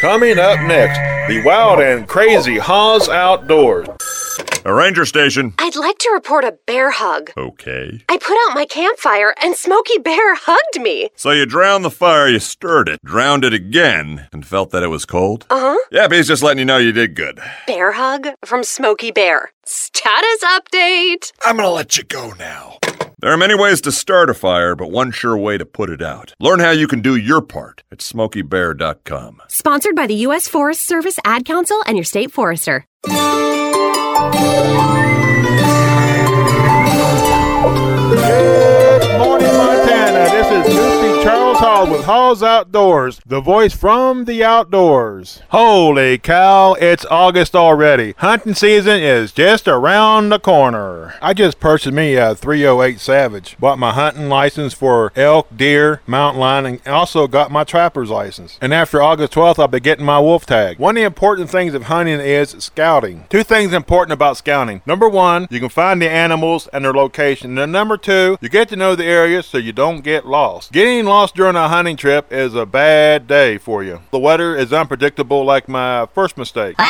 Coming up next, the wild and crazy Haws Outdoors. A ranger station. I'd like to report a bear hug. Okay. I put out my campfire and Smokey Bear hugged me. So you drowned the fire, you stirred it, drowned it again, and felt that it was cold? Uh huh. Yep, he's just letting you know you did good. Bear hug from Smokey Bear. Status update. I'm gonna let you go now. There are many ways to start a fire, but one sure way to put it out. Learn how you can do your part at smokeybear.com. Sponsored by the U.S. Forest Service Ad Council and your state forester. Good morning, Montana. This is Goofy Charles Haws with Haws Outdoors, the voice from the outdoors. Holy cow, it's August already. Hunting season is just around the corner. I just purchased me a 308 Savage. Bought my hunting license for elk, deer, mountain lion, and also got my trapper's license. And after August 12th, I'll be getting my wolf tag. One of the important things of hunting is scouting. Two things important about scouting. Number one, you can find the animals and their location. And number two, you get to know the area so you don't get lost. Getting lost during a hunting trip is a bad day for you. The weather is unpredictable like my first mistake.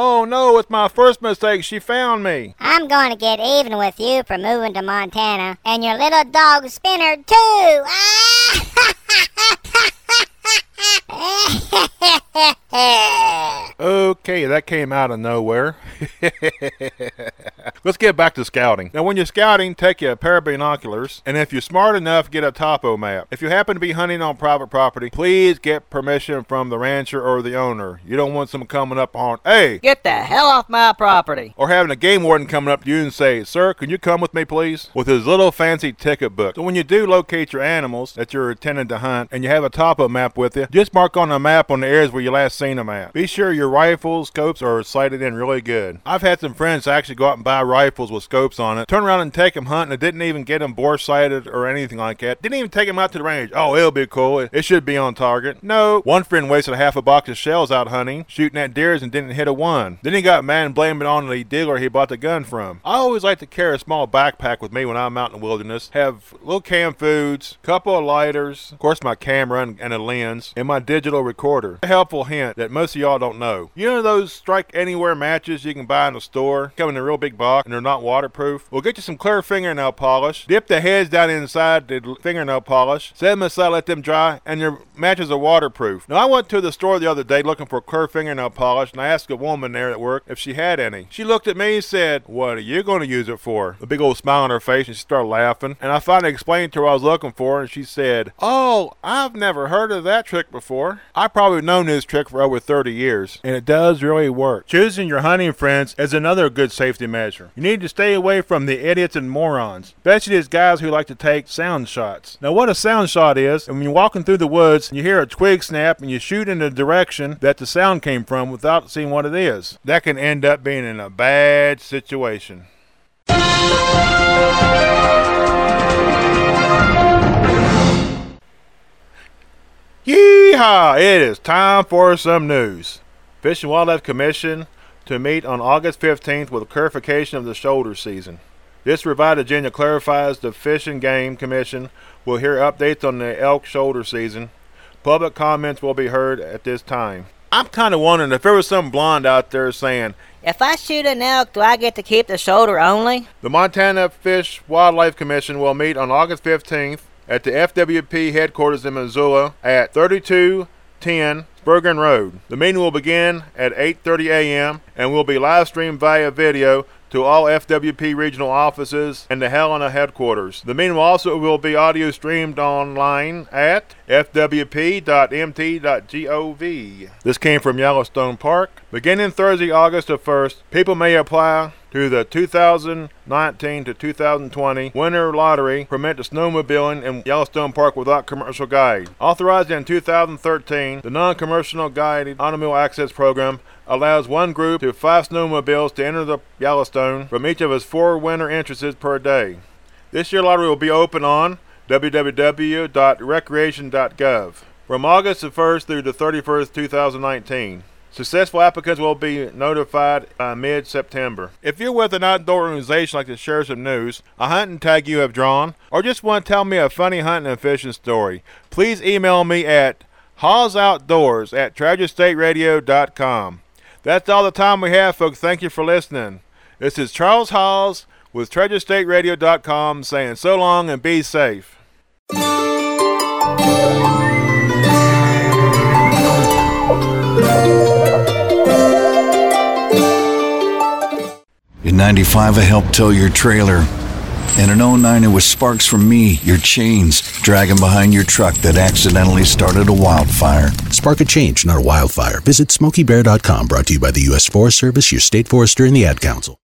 Oh no, it's my first mistake. She found me. I'm going to get even with you for moving to Montana and your little dog Spinner too. Okay, that came out of nowhere. Let's get back to scouting. Now, when you're scouting, take you a pair of binoculars, and if you're smart enough, get a topo map. If you happen to be hunting on private property, please get permission from the rancher or the owner. You don't want someone coming up on, hey, Get the hell off my property. or having a game warden coming up to you and say, Sir, can you come with me, please? With his little fancy ticket book. So when you do locate your animals that you're intending to hunt and you have a topo map with you, just mark on the map on the areas where you last seen them at. Be sure your rifles, scopes are sighted in really good. I've had some friends actually go out and buy rifles with scopes on it, turn around and take them hunting and didn't even get them bore sighted or anything like that. Didn't even take them out to the range. Oh, it'll be cool. It, it should be on target. No. One friend wasted a half a box of shells out hunting, shooting at deers and didn't hit a one. Then he got mad and blamed it on the dealer he bought the gun from. I always like to carry a small backpack with me when I'm out in the wilderness. Have little canned foods, couple of lighters, of course my camera and, and a lens, and my digital recorder. A helpful hint that most of y'all don't know. You know those strike anywhere matches you can buy in the store, come in a real big box and they're not waterproof? Well, get you some clear fingernail polish, dip the heads down inside the fingernail polish, set them aside, let them dry, and your matches are waterproof. Now, I went to the store the other day looking for clear fingernail polish, and I asked a woman there at work if she had any. She looked at me and said, What are you going to use it for? A big old smile on her face, and she started laughing. And I finally explained to her what I was looking for, and she said, Oh, I've never heard of that trick before. I've probably known this trick for over 30 years, and it does really work. Choosing your hunting friends is another good safety measure. You need to stay away from the idiots and morons, especially these guys who like to take sound shots. Now, what a sound shot is, when you're walking through the woods and you hear a twig snap and you shoot in the direction that the sound came from without seeing what it is, that can end up being in a bad situation. Yeehaw! It is time for some news. Fish and Wildlife Commission to meet on August 15th with clarification of the shoulder season. This revised agenda clarifies the Fish and Game Commission will hear updates on the elk shoulder season. Public comments will be heard at this time. I'm kind of wondering if there was some blonde out there saying, If I shoot an elk, do I get to keep the shoulder only? The Montana Fish Wildlife Commission will meet on August 15th at the FWP headquarters in Missoula at 3210 Spurgin Road. The meeting will begin at 8:30 a.m. and will be live streamed via video to all FWP regional offices and the Helena headquarters. The meeting also will be audio streamed online at fwp.mt.gov. This came from Yellowstone Park. Beginning Thursday, August the 1st, people may apply to the 2019 to 2020 Winter Lottery permit to snowmobiling in Yellowstone Park without commercial guide. Authorized in 2013, the non-commercial guided snowmobile access program allows one group to five snowmobiles to enter the Yellowstone from each of its four winter entrances per day. This year lottery will be open on www.recreation.gov from August the 1st through the 31st, 2019. Successful applicants will be notified uh, by mid September. If you're with an outdoor organization like the Sheriffs of News, a hunting tag you have drawn, or just want to tell me a funny hunting and fishing story, please email me at hawsoutdoors at treasurestateradio.com. That's all the time we have, folks. Thank you for listening. This is Charles Haws with TreasureStateRadio.com saying so long and be safe. In 95, I helped tow your trailer. And In an 09, it was sparks from me, your chains, dragging behind your truck that accidentally started a wildfire. Spark a change, not a wildfire. Visit SmokeyBear.com, brought to you by the U.S. Forest Service, your state forester, and the Ad Council.